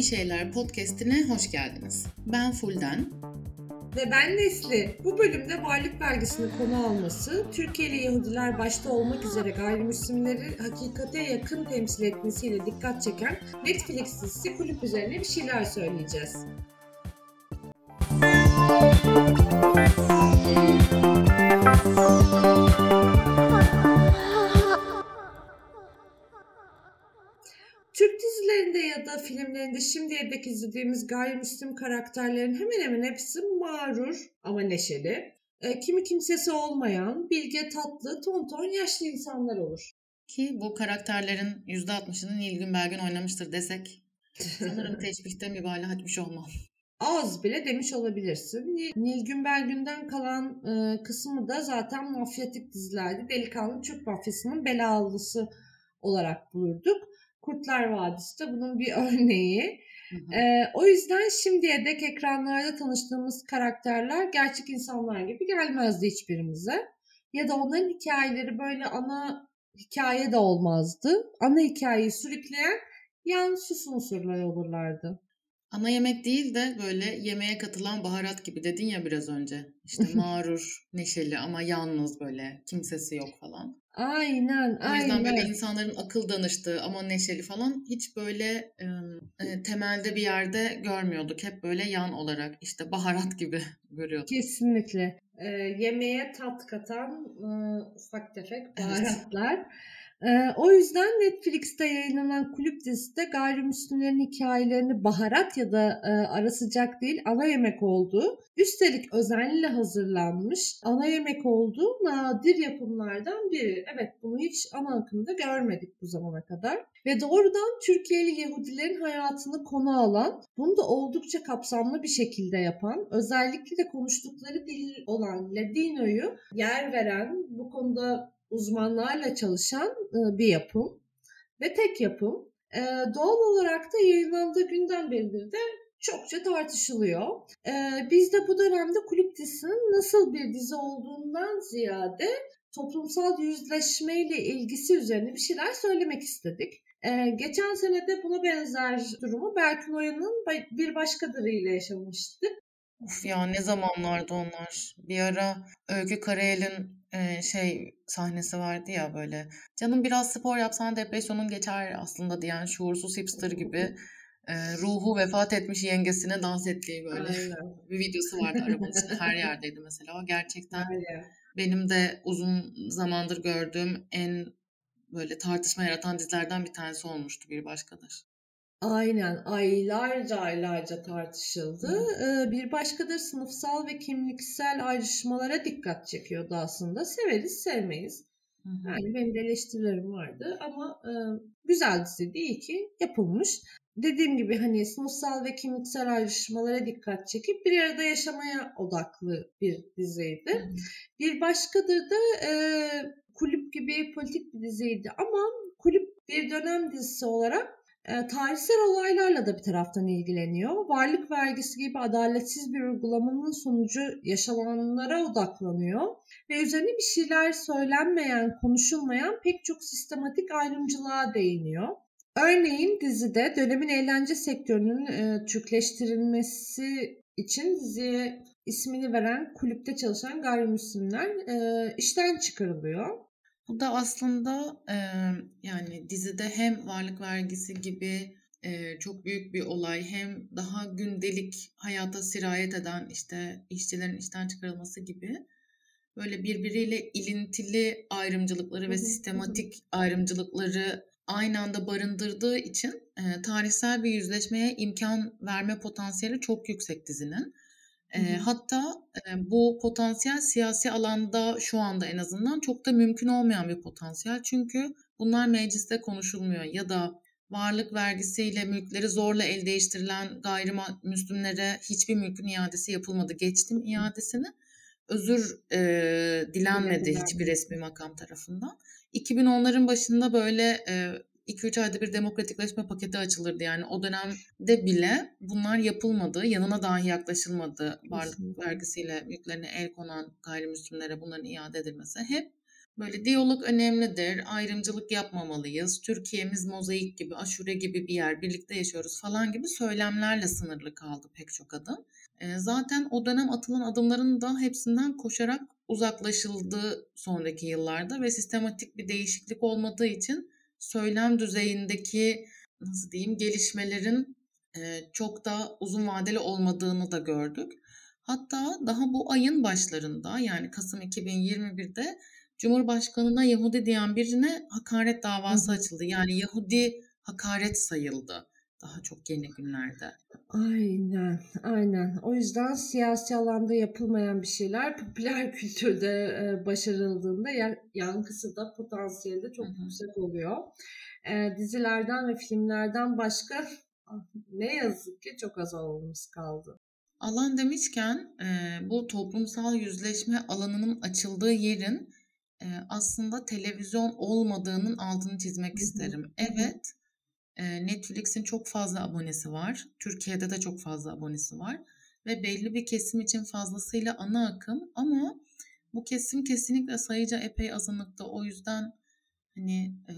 Bir Şeyler podcastine hoş geldiniz. Ben Fulden. Ve ben Nesli. Bu bölümde varlık vergisini konu alması, Türkiye'li Yahudiler başta olmak üzere gayrimüslimleri hakikate yakın temsil etmesiyle dikkat çeken Netflix dizisi kulüp üzerine bir şeyler söyleyeceğiz. Türk dizilerinde ya da filmlerinde şimdiye dek izlediğimiz gayrimüslim karakterlerin hemen hemen hepsi mağrur ama neşeli. E, kimi kimsesi olmayan, bilge, tatlı, tonton, yaşlı insanlar olur. Ki bu karakterlerin %60'ını Nilgün Belgün oynamıştır desek sanırım teşbihte mübalağa etmiş olmam. Az bile demiş olabilirsin. Nil- Nilgün Belgün'den kalan e, kısmı da zaten mafyatik dizilerde delikanlı Türk mafyasının belalısı olarak bulurduk. Kurtlar Vadisi de bunun bir örneği. Hı hı. Ee, o yüzden şimdiye dek ekranlarda tanıştığımız karakterler gerçek insanlar gibi gelmezdi hiçbirimize. Ya da onların hikayeleri böyle ana hikaye de olmazdı. Ana hikayeyi sürükleyen yan süs unsurları olurlardı. Ana yemek değil de böyle yemeğe katılan baharat gibi dedin ya biraz önce. İşte mağrur, neşeli ama yalnız böyle kimsesi yok falan. Aynen, O yüzden aynen. böyle insanların akıl danıştığı ama neşeli falan hiç böyle e, e, temelde bir yerde görmüyorduk. Hep böyle yan olarak işte baharat gibi görüyorduk. Kesinlikle. Ee, yemeğe tat katan e, ufak tefek baharatlar. Ee, o yüzden Netflix'te yayınlanan kulüp dizisi de gayrimüslimlerin hikayelerini baharat ya da e, ara sıcak değil ana yemek olduğu, üstelik özenle hazırlanmış ana yemek olduğu nadir yapımlardan biri. Evet bunu hiç ana akımda görmedik bu zamana kadar. Ve doğrudan Türkiye'li Yahudilerin hayatını konu alan, bunu da oldukça kapsamlı bir şekilde yapan, özellikle de konuştukları dil olan Ladino'yu yer veren, bu konuda uzmanlarla çalışan e, bir yapım ve tek yapım. E, Doğal olarak da yayınlandığı günden beridir de çokça tartışılıyor. E, Biz de bu dönemde kulüp dizisinin nasıl bir dizi olduğundan ziyade toplumsal yüzleşmeyle ilgisi üzerine bir şeyler söylemek istedik. Geçen sene de buna benzer durumu Berkun Oya'nın bir başkadırıyla yaşamıştık. Of ya ne zamanlardı onlar. Bir ara Öykü Karayel'in e, şey sahnesi vardı ya böyle. Canım biraz spor yapsan depresyonun geçer aslında diyen şuursuz hipster gibi e, ruhu vefat etmiş yengesine dans ettiği böyle Aynen. bir videosu vardı arabanın içinde her yerdeydi mesela. Gerçekten Aynen. benim de uzun zamandır gördüğüm en böyle tartışma yaratan dizilerden bir tanesi olmuştu bir başkadır. Aynen aylarca aylarca tartışıldı. Ee, bir başkadır sınıfsal ve kimliksel ayrışmalara dikkat çekiyordu aslında. Severiz sevmeyiz. Yani benim de eleştirilerim vardı ama e, güzel diziydi. iyi ki yapılmış. Dediğim gibi hani sınıfsal ve kimliksel ayrışmalara dikkat çekip bir arada yaşamaya odaklı bir diziydi. Bir başkadır da e, kulüp gibi politik bir diziydi ama kulüp bir dönem dizisi olarak e, tarihsel olaylarla da bir taraftan ilgileniyor. Varlık vergisi gibi adaletsiz bir uygulamanın sonucu yaşananlara odaklanıyor ve üzerine bir şeyler söylenmeyen, konuşulmayan pek çok sistematik ayrımcılığa değiniyor. Örneğin dizide dönemin eğlence sektörünün e, Türkleştirilmesi için diziye ismini veren kulüpte çalışan gayrimüslimler e, işten çıkarılıyor. Bu da aslında e, yani dizide hem varlık vergisi gibi e, çok büyük bir olay hem daha gündelik hayata sirayet eden işte işçilerin işten çıkarılması gibi böyle birbiriyle ilintili ayrımcılıkları ve sistematik ayrımcılıkları aynı anda barındırdığı için e, tarihsel bir yüzleşmeye imkan verme potansiyeli çok yüksek dizinin. E, hatta e, bu potansiyel siyasi alanda şu anda en azından çok da mümkün olmayan bir potansiyel. Çünkü bunlar mecliste konuşulmuyor ya da varlık vergisiyle mülkleri zorla el değiştirilen gayrimüslimlere hiçbir mülkün iadesi yapılmadı. Geçtim iadesini. Özür e, dilenmedi hiçbir resmi makam tarafından. 2010'ların başında böyle e, 2-3 ayda bir demokratikleşme paketi açılırdı. Yani o dönemde bile bunlar yapılmadı. Yanına dahi yaklaşılmadı. Varlık vergisiyle mülklerine el konan gayrimüslimlere bunların iade edilmesi. Hep Böyle diyalog önemlidir, ayrımcılık yapmamalıyız, Türkiye'miz mozaik gibi, aşure gibi bir yer, birlikte yaşıyoruz falan gibi söylemlerle sınırlı kaldı pek çok adım. E, zaten o dönem atılan adımların da hepsinden koşarak uzaklaşıldı sonraki yıllarda ve sistematik bir değişiklik olmadığı için söylem düzeyindeki nasıl diyeyim gelişmelerin çok da uzun vadeli olmadığını da gördük. Hatta daha bu ayın başlarında yani Kasım 2021'de Cumhurbaşkanına Yahudi diyen birine hakaret davası açıldı. Yani Yahudi hakaret sayıldı daha çok yeni günlerde. Aynen, aynen. O yüzden siyasi alanda yapılmayan bir şeyler popüler kültürde e, başarıldığında yankısı da potansiyeli de çok Hı-hı. yüksek oluyor. E, dizilerden ve filmlerden başka ne yazık ki çok az alanımız kaldı. Alan demişken e, bu toplumsal yüzleşme alanının açıldığı yerin e, aslında televizyon olmadığının altını çizmek isterim. Evet, Netflix'in çok fazla abonesi var. Türkiye'de de çok fazla abonesi var ve belli bir kesim için fazlasıyla ana akım ama bu kesim kesinlikle sayıca epey azınlıkta. O yüzden hani e,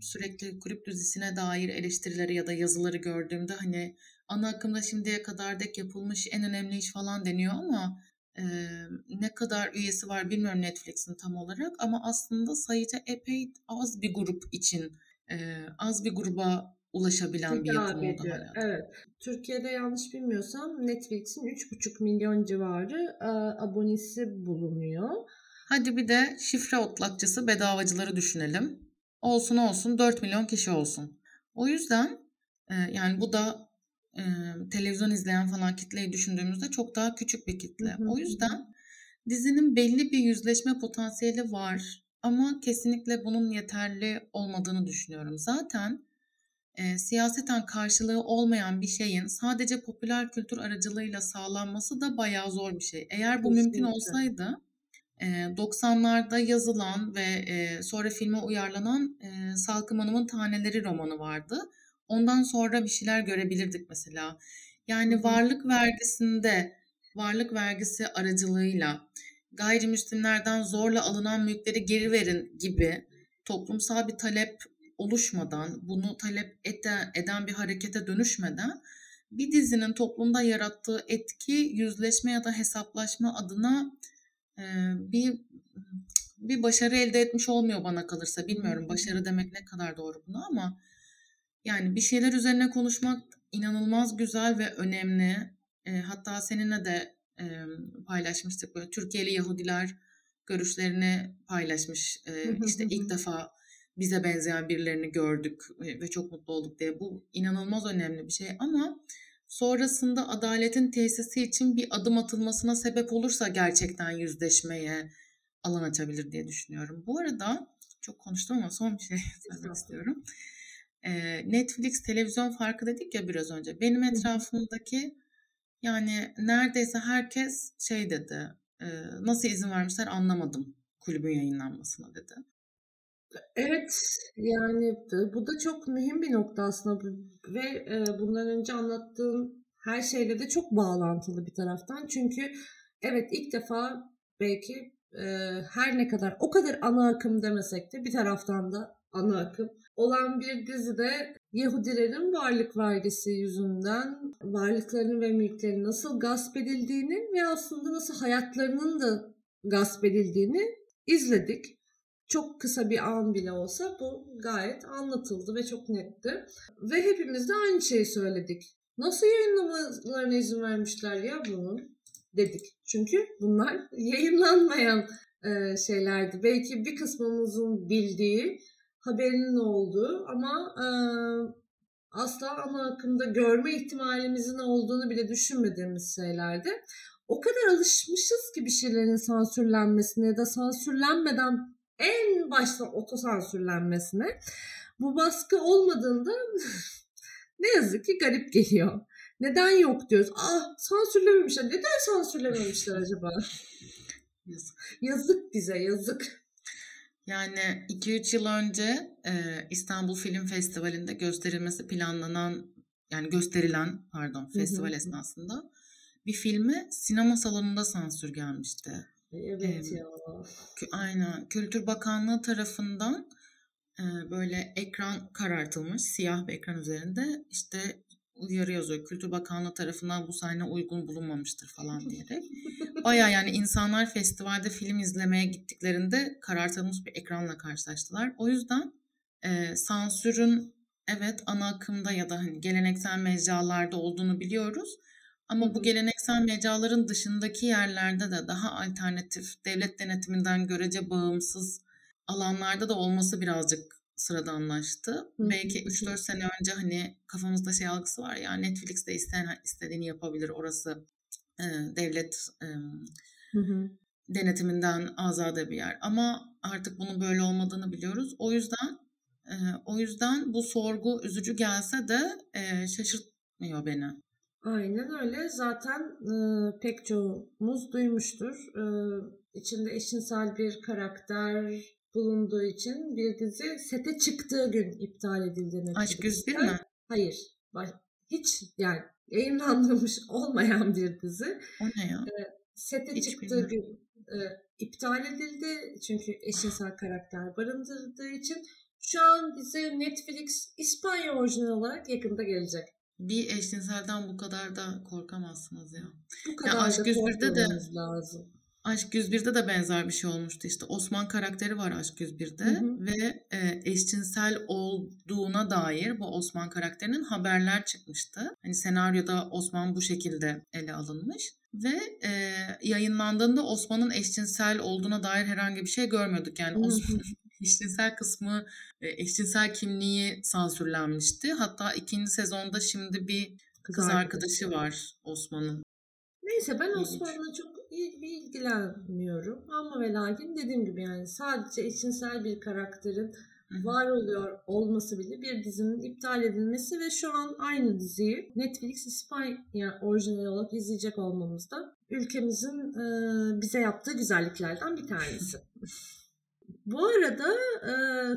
sürekli kulüp dizisine dair eleştirileri ya da yazıları gördüğümde hani ana akımda şimdiye kadar dek yapılmış en önemli iş falan deniyor ama e, ne kadar üyesi var bilmiyorum Netflix'in tam olarak ama aslında sayıca epey az bir grup için e, az bir gruba ulaşabilen bir yapım oldu hala. Evet. Türkiye'de yanlış bilmiyorsam Netflix'in 3,5 milyon civarı e, abonesi bulunuyor. Hadi bir de şifre otlakçısı bedavacıları düşünelim. Olsun olsun 4 milyon kişi olsun. O yüzden e, yani bu da e, televizyon izleyen falan kitleyi düşündüğümüzde çok daha küçük bir kitle. Hı hı. O yüzden dizinin belli bir yüzleşme potansiyeli var ama kesinlikle bunun yeterli olmadığını düşünüyorum. Zaten e, siyaseten karşılığı olmayan bir şeyin sadece popüler kültür aracılığıyla sağlanması da bayağı zor bir şey. Eğer bu kesinlikle. mümkün olsaydı 90'larda yazılan ve sonra filme uyarlanan Salkım Hanım'ın Taneleri romanı vardı. Ondan sonra bir şeyler görebilirdik mesela. Yani varlık vergisinde, varlık vergisi aracılığıyla gayrimüslimlerden zorla alınan mülkleri geri verin gibi toplumsal bir talep oluşmadan, bunu talep eden, eden bir harekete dönüşmeden bir dizinin toplumda yarattığı etki, yüzleşme ya da hesaplaşma adına bir bir başarı elde etmiş olmuyor bana kalırsa. Bilmiyorum başarı demek ne kadar doğru bunu ama yani bir şeyler üzerine konuşmak inanılmaz güzel ve önemli. E, hatta seninle de e, paylaşmıştık böyle Türkiye'li Yahudiler görüşlerini paylaşmış. E, işte ilk defa bize benzeyen birilerini gördük ve çok mutlu olduk diye. Bu inanılmaz önemli bir şey ama sonrasında adaletin tesisi için bir adım atılmasına sebep olursa gerçekten yüzleşmeye alan açabilir diye düşünüyorum. Bu arada çok konuştum ama son bir şey söylemek istiyorum. Netflix televizyon farkı dedik ya biraz önce. Benim etrafımdaki yani neredeyse herkes şey dedi. Nasıl izin vermişler anlamadım kulübün yayınlanmasına dedi. Evet, yani bu da çok mühim bir nokta aslında ve e, bundan önce anlattığım her şeyle de çok bağlantılı bir taraftan. Çünkü evet ilk defa belki e, her ne kadar o kadar ana akım demesek de bir taraftan da ana akım olan bir dizide Yahudilerin varlık vergisi yüzünden varlıklarının ve mülklerinin nasıl gasp edildiğini ve aslında nasıl hayatlarının da gasp edildiğini izledik çok kısa bir an bile olsa bu gayet anlatıldı ve çok netti. Ve hepimiz de aynı şeyi söyledik. Nasıl yayınlamalarına izin vermişler ya bunun dedik. Çünkü bunlar yayınlanmayan şeylerdi. Belki bir kısmımızın bildiği, haberinin olduğu ama e, asla ana akımda görme ihtimalimizin olduğunu bile düşünmediğimiz şeylerdi. O kadar alışmışız ki bir şeylerin sansürlenmesine ya da sansürlenmeden en başta otosansürlenmesine bu baskı olmadığında ne yazık ki garip geliyor. Neden yok diyoruz. Ah sansürlememişler. Neden sansürlememişler acaba? Yazık. Yazık bize yazık. Yani 2-3 yıl önce e, İstanbul Film Festivali'nde gösterilmesi planlanan yani gösterilen pardon festival esnasında bir filme sinema salonunda sansür gelmişti. Evet ya. Aynen. Kültür Bakanlığı tarafından böyle ekran karartılmış siyah bir ekran üzerinde işte uyarı yazıyor. Kültür Bakanlığı tarafından bu sahne uygun bulunmamıştır falan diyerek. Baya yani insanlar festivalde film izlemeye gittiklerinde karartılmış bir ekranla karşılaştılar. O yüzden e, sansürün evet ana akımda ya da hani geleneksel mecralarda olduğunu biliyoruz. Ama bu geleneksel mecraların dışındaki yerlerde de daha alternatif, devlet denetiminden görece bağımsız alanlarda da olması birazcık sıradanlaştı. Hı. Belki 3-4 sene önce hani kafamızda şey algısı var ya Netflix'te isteyen istediğini yapabilir orası e, devlet e, hı hı. denetiminden azade bir yer. Ama artık bunun böyle olmadığını biliyoruz. O yüzden e, o yüzden bu sorgu üzücü gelse de e, şaşırtmıyor beni. Aynen öyle. Zaten e, pek çoğumuz duymuştur. E, içinde eşcinsel bir karakter bulunduğu için bir dizi sete çıktığı gün iptal edildi. Aşk 101 mi? Hayır. Hiç yani yayınlanmamış olmayan bir dizi. O ne ya? E, sete Hiç çıktığı bilmiyorum. gün e, iptal edildi. Çünkü eşcinsel karakter barındırdığı için. Şu an dizi Netflix İspanya orijinal olarak yakında gelecek. Bir eşcinselden bu kadar da korkamazsınız ya. Bu kadar ya Aşk da de lazım. Aşk 101'de de benzer bir şey olmuştu. İşte Osman karakteri var Aşk 101'de hı hı. ve e, eşcinsel olduğuna dair bu Osman karakterinin haberler çıkmıştı. Hani senaryoda Osman bu şekilde ele alınmış ve e, yayınlandığında Osman'ın eşcinsel olduğuna dair herhangi bir şey görmüyorduk. Yani Osman eşcinsel kısmı, e, eşcinsel kimliği sansürlenmişti. Hatta ikinci sezonda şimdi bir kız arkadaşı var Osman'ın. Neyse ben Osman'la çok ilgilenmiyorum. Ama ve lakin dediğim gibi yani sadece eşcinsel bir karakterin var oluyor olması bile bir dizinin iptal edilmesi ve şu an aynı diziyi Netflix İspanya orijinal olarak izleyecek olmamız da ülkemizin e, bize yaptığı güzelliklerden bir tanesi. Bu arada e,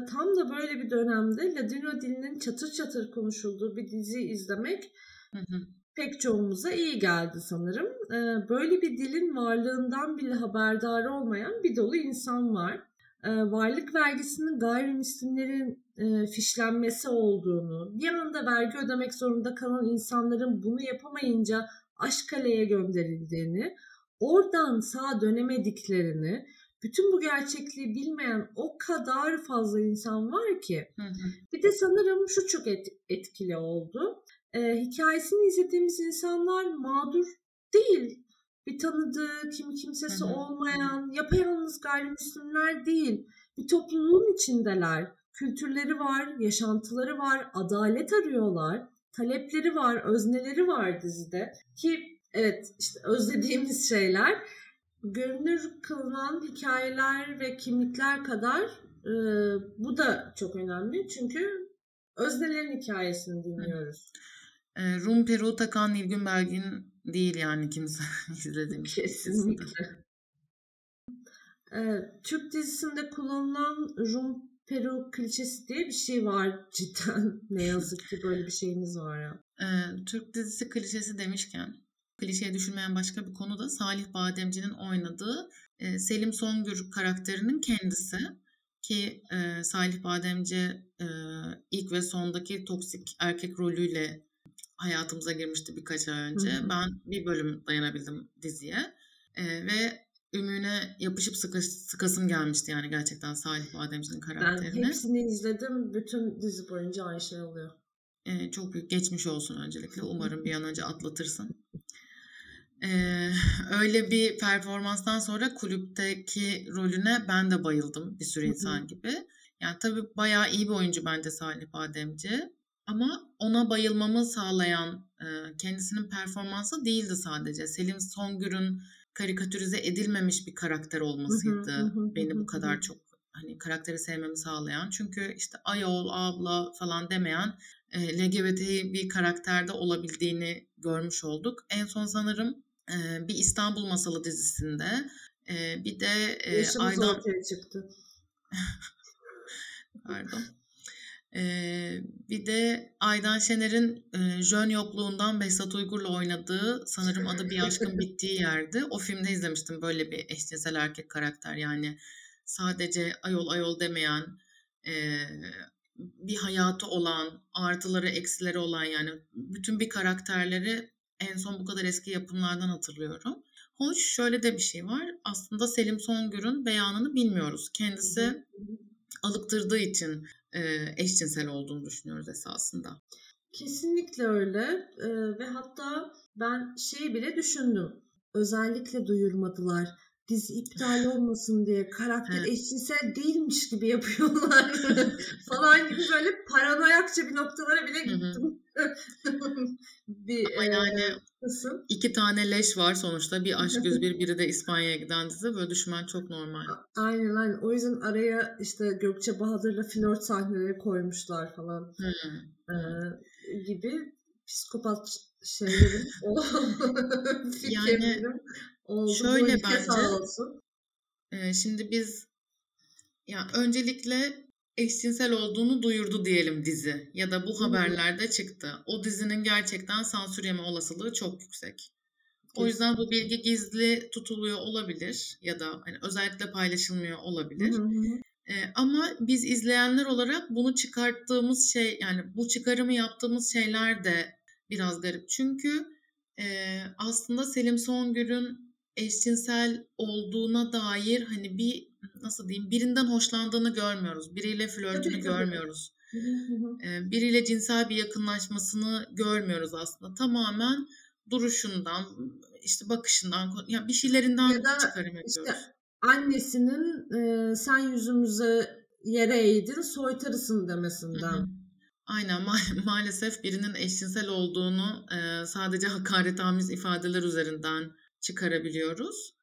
tam da böyle bir dönemde Ladino dilinin çatır çatır konuşulduğu bir dizi izlemek hı hı pek çoğumuza iyi geldi sanırım. Ee, böyle bir dilin varlığından bile haberdar olmayan bir dolu insan var. Ee, varlık vergisinin gayrimüslimlerin e, fişlenmesi olduğunu, yanında vergi ödemek zorunda kalan insanların bunu yapamayınca Aşkale'ye gönderildiğini, oradan sağ dönemediklerini, bütün bu gerçekliği bilmeyen o kadar fazla insan var ki. Hı hı. Bir de sanırım şu çok et, etkili oldu e, hikayesini izlediğimiz insanlar mağdur değil. Bir tanıdığı, kim kimsesi olmayan, yapayalnız gayrimüslimler değil. Bir topluluğun içindeler. Kültürleri var, yaşantıları var, adalet arıyorlar. Talepleri var, özneleri var dizide. Ki evet işte özlediğimiz şeyler görünür kılınan hikayeler ve kimlikler kadar e, bu da çok önemli. Çünkü öznelerin hikayesini dinliyoruz. Rum Peru takan Nilgün Belgin değil yani kimse izlediğim Kesinlikle. Türk dizisinde kullanılan Rum Peru klişesi diye bir şey var cidden. ne yazık ki böyle bir şeyimiz var ya. Türk dizisi klişesi demişken klişeye düşünmeyen başka bir konu da Salih Bademci'nin oynadığı Selim Songür karakterinin kendisi ki Salih Bademci ilk ve sondaki toksik erkek rolüyle hayatımıza girmişti birkaç ay önce. Hı-hı. Ben bir bölüm dayanabildim diziye. E, ve ümüne yapışıp sıkış, sıkasım gelmişti yani gerçekten Salih Bademci'nin karakterine. Ben hepsini izledim. Bütün dizi boyunca aynı şey oluyor. E, çok büyük geçmiş olsun öncelikle. Umarım bir an önce atlatırsın. Ee, öyle bir performanstan sonra kulüpteki rolüne ben de bayıldım bir sürü insan gibi. Yani tabii bayağı iyi bir oyuncu bence Salih Bademci. Ama ona bayılmamı sağlayan e, kendisinin performansı değildi sadece. Selim Songür'ün karikatürize edilmemiş bir karakter olmasıydı beni bu kadar çok hani karakteri sevmemi sağlayan. Çünkü işte ayol, abla falan demeyen e, LGBT bir karakterde olabildiğini görmüş olduk. En son sanırım e, bir İstanbul Masalı dizisinde e, bir de e, Aydan... ortaya çıktı. Pardon. Ee, bir de Aydan Şener'in e, Jön yokluğundan Behzat Uygur'la oynadığı sanırım adı Bir Aşkın Bittiği Yerdi. O filmde izlemiştim böyle bir eşcinsel erkek karakter yani sadece ayol ayol demeyen e, bir hayatı olan, artıları eksileri olan yani bütün bir karakterleri en son bu kadar eski yapımlardan hatırlıyorum. Hoş şöyle de bir şey var. Aslında Selim Songür'ün beyanını bilmiyoruz. Kendisi alıktırdığı için e, eşcinsel olduğunu düşünüyoruz esasında. Kesinlikle öyle ee, ve hatta ben şeyi bile düşündüm. Özellikle duyurmadılar. Dizi iptal olmasın diye karakter evet. eşcinsel değilmiş gibi yapıyorlar falan gibi böyle paranoyakça bir noktalara bile gittim. bir Ama yani kısım. iki tane leş var sonuçta. Bir Aşk 101 biri de İspanya'ya giden dizi. Böyle düşünmen çok normal. Aynen aynen. O yüzden araya işte Gökçe Bahadır'la flört sahneleri koymuşlar falan. Ee, gibi psikopat şeylerin yani oldu. Şöyle bence. E, şimdi biz ya öncelikle eşcinsel olduğunu duyurdu diyelim dizi ya da bu haberlerde çıktı. O dizinin gerçekten sansür yeme olasılığı çok yüksek. O yüzden bu bilgi gizli tutuluyor olabilir ya da hani özellikle paylaşılmıyor olabilir. Hı hı. Ee, ama biz izleyenler olarak bunu çıkarttığımız şey yani bu çıkarımı yaptığımız şeyler de biraz garip. Çünkü e, aslında Selim Songür'ün eşcinsel olduğuna dair hani bir nasıl diyeyim birinden hoşlandığını görmüyoruz. Biriyle flörtünü görmüyoruz. biriyle cinsel bir yakınlaşmasını görmüyoruz aslında. Tamamen duruşundan, işte bakışından, yani bir şeylerinden ya da çıkarım. Işte annesinin e, sen yüzümüze yere eğdin soytarısın demesinden. Aynen ma- maalesef birinin eşcinsel olduğunu e, sadece hakaretamiz ifadeler üzerinden çıkarabiliyoruz.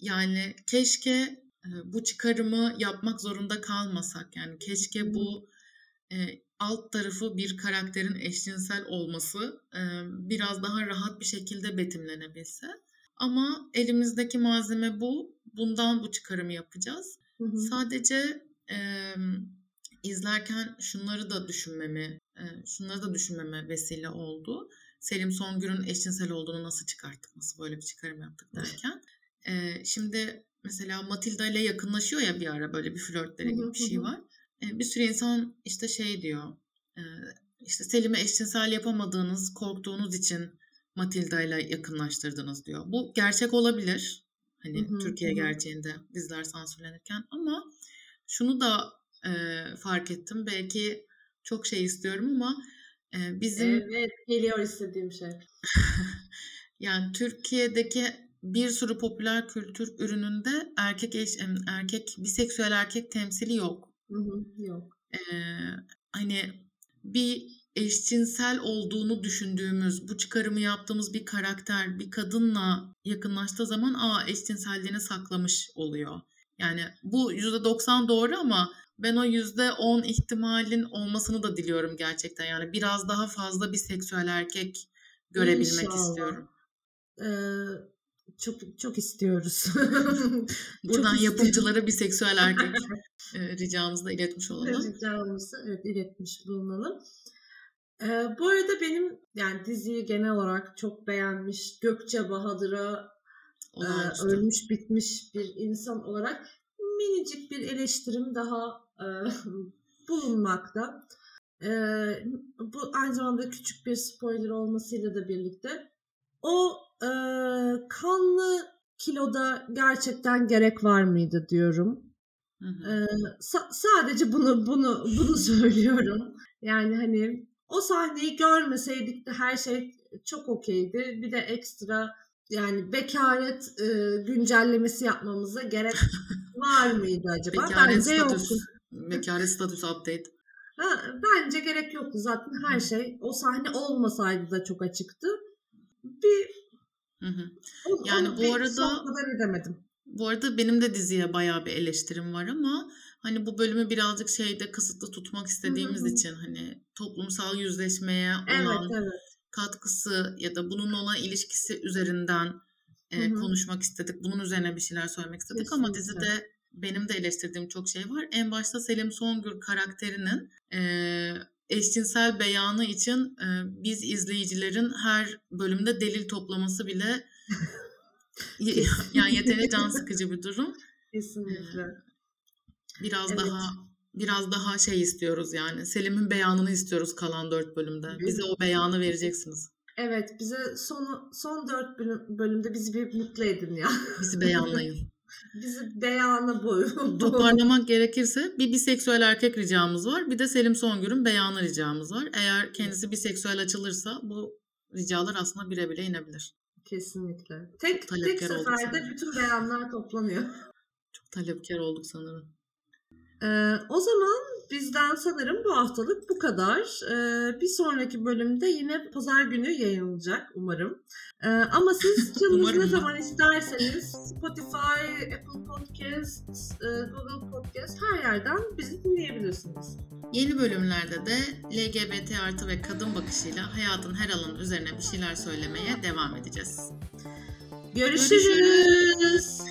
Yani keşke bu çıkarımı yapmak zorunda kalmasak. Yani keşke bu e, alt tarafı bir karakterin eşcinsel olması e, biraz daha rahat bir şekilde betimlenebilse. Ama elimizdeki malzeme bu. Bundan bu çıkarımı yapacağız. Hı hı. Sadece e, izlerken şunları da düşünmemi, e, şunları da düşünmeme vesile oldu. Selim Songür'ün eşcinsel olduğunu nasıl çıkarttık, nasıl böyle bir çıkarım yaptık derken. E, şimdi mesela Matilda ile yakınlaşıyor ya bir ara böyle bir flörtleri gibi bir şey var. E, bir sürü insan işte şey diyor, e, işte Selim'e eşcinsel yapamadığınız, korktuğunuz için Matilda ile yakınlaştırdınız diyor. Bu gerçek olabilir. Hani hı hı, Türkiye hı. gerçeğinde diziler sansürlenirken ama şunu da e, fark ettim. Belki çok şey istiyorum ama e, bizim... Evet, geliyor istediğim şey. yani Türkiye'deki bir sürü popüler kültür ürününde erkek eş, erkek biseksüel erkek temsili yok. Hı hı, yok. Ee, hani bir eşcinsel olduğunu düşündüğümüz, bu çıkarımı yaptığımız bir karakter bir kadınla yakınlaştığı zaman aa eşcinselliğini saklamış oluyor. Yani bu %90 doğru ama ben o yüzde on ihtimalin olmasını da diliyorum gerçekten. Yani biraz daha fazla bir seksüel erkek görebilmek İnşallah. istiyorum. Ee, çok çok istiyoruz. Buradan çok yapımcılara bir seksüel erkek e, ricamızı da iletmiş olalım. Ricamızı evet iletmiş bulunalım. Ee, bu arada benim yani diziyi genel olarak çok beğenmiş Gökçe Bahadır'a e, ölmüş bitmiş bir insan olarak minicik bir eleştirim daha e, bulunmakta. E, bu aynı zamanda küçük bir spoiler olmasıyla da birlikte o e, kanlı kiloda gerçekten gerek var mıydı diyorum. Hı hı. E, sa- sadece bunu bunu bunu söylüyorum. Yani hani o sahneyi görmeseydik de her şey çok okeydi. Bir de ekstra yani bekaret e, güncellemesi yapmamıza gerek var mıydı acaba? Bekaret Bence statüs, yoktu. Bekaret statüs update. Ha, bence gerek yoktu. Zaten her şey o sahne olmasaydı da çok açıktı. Bir hı hı. yani onu bu arada edemedim. Bu arada benim de diziye bayağı bir eleştirim var ama hani bu bölümü birazcık şeyde kısıtlı tutmak istediğimiz hı hı. için hani toplumsal yüzleşmeye olan evet, evet katkısı ya da bunun olan ilişkisi üzerinden e, konuşmak istedik. Bunun üzerine bir şeyler söylemek istedik Kesinlikle. ama dizide benim de eleştirdiğim çok şey var. En başta Selim Songül karakterinin e, eşcinsel beyanı için e, biz izleyicilerin her bölümde delil toplaması bile yani yeterince can sıkıcı bir durum. Kesinlikle. Biraz evet. daha biraz daha şey istiyoruz yani. Selim'in beyanını istiyoruz kalan dört bölümde. Bize o beyanı vereceksiniz. Evet bize son, son dört bölümde bizi bir mutlu edin ya. Bizi beyanlayın. bizi beyanı bu. Toparlamak gerekirse bir biseksüel erkek ricamız var. Bir de Selim Songül'ün beyanı ricamız var. Eğer kendisi biseksüel açılırsa bu ricalar aslında bire bile inebilir. Kesinlikle. Tek, tek seferde bütün beyanlar toplanıyor. Çok talepkar olduk sanırım. Ee, o zaman bizden sanırım bu haftalık bu kadar. Ee, bir sonraki bölümde yine pazar günü yayınlanacak umarım. Ee, ama siz canınız ne zaman isterseniz Spotify, Apple Podcast, e, Google Podcast her yerden bizi dinleyebilirsiniz. Yeni bölümlerde de LGBT artı ve kadın bakışıyla hayatın her alanı üzerine bir şeyler söylemeye devam edeceğiz. Görüşürüz. Görüşürüz.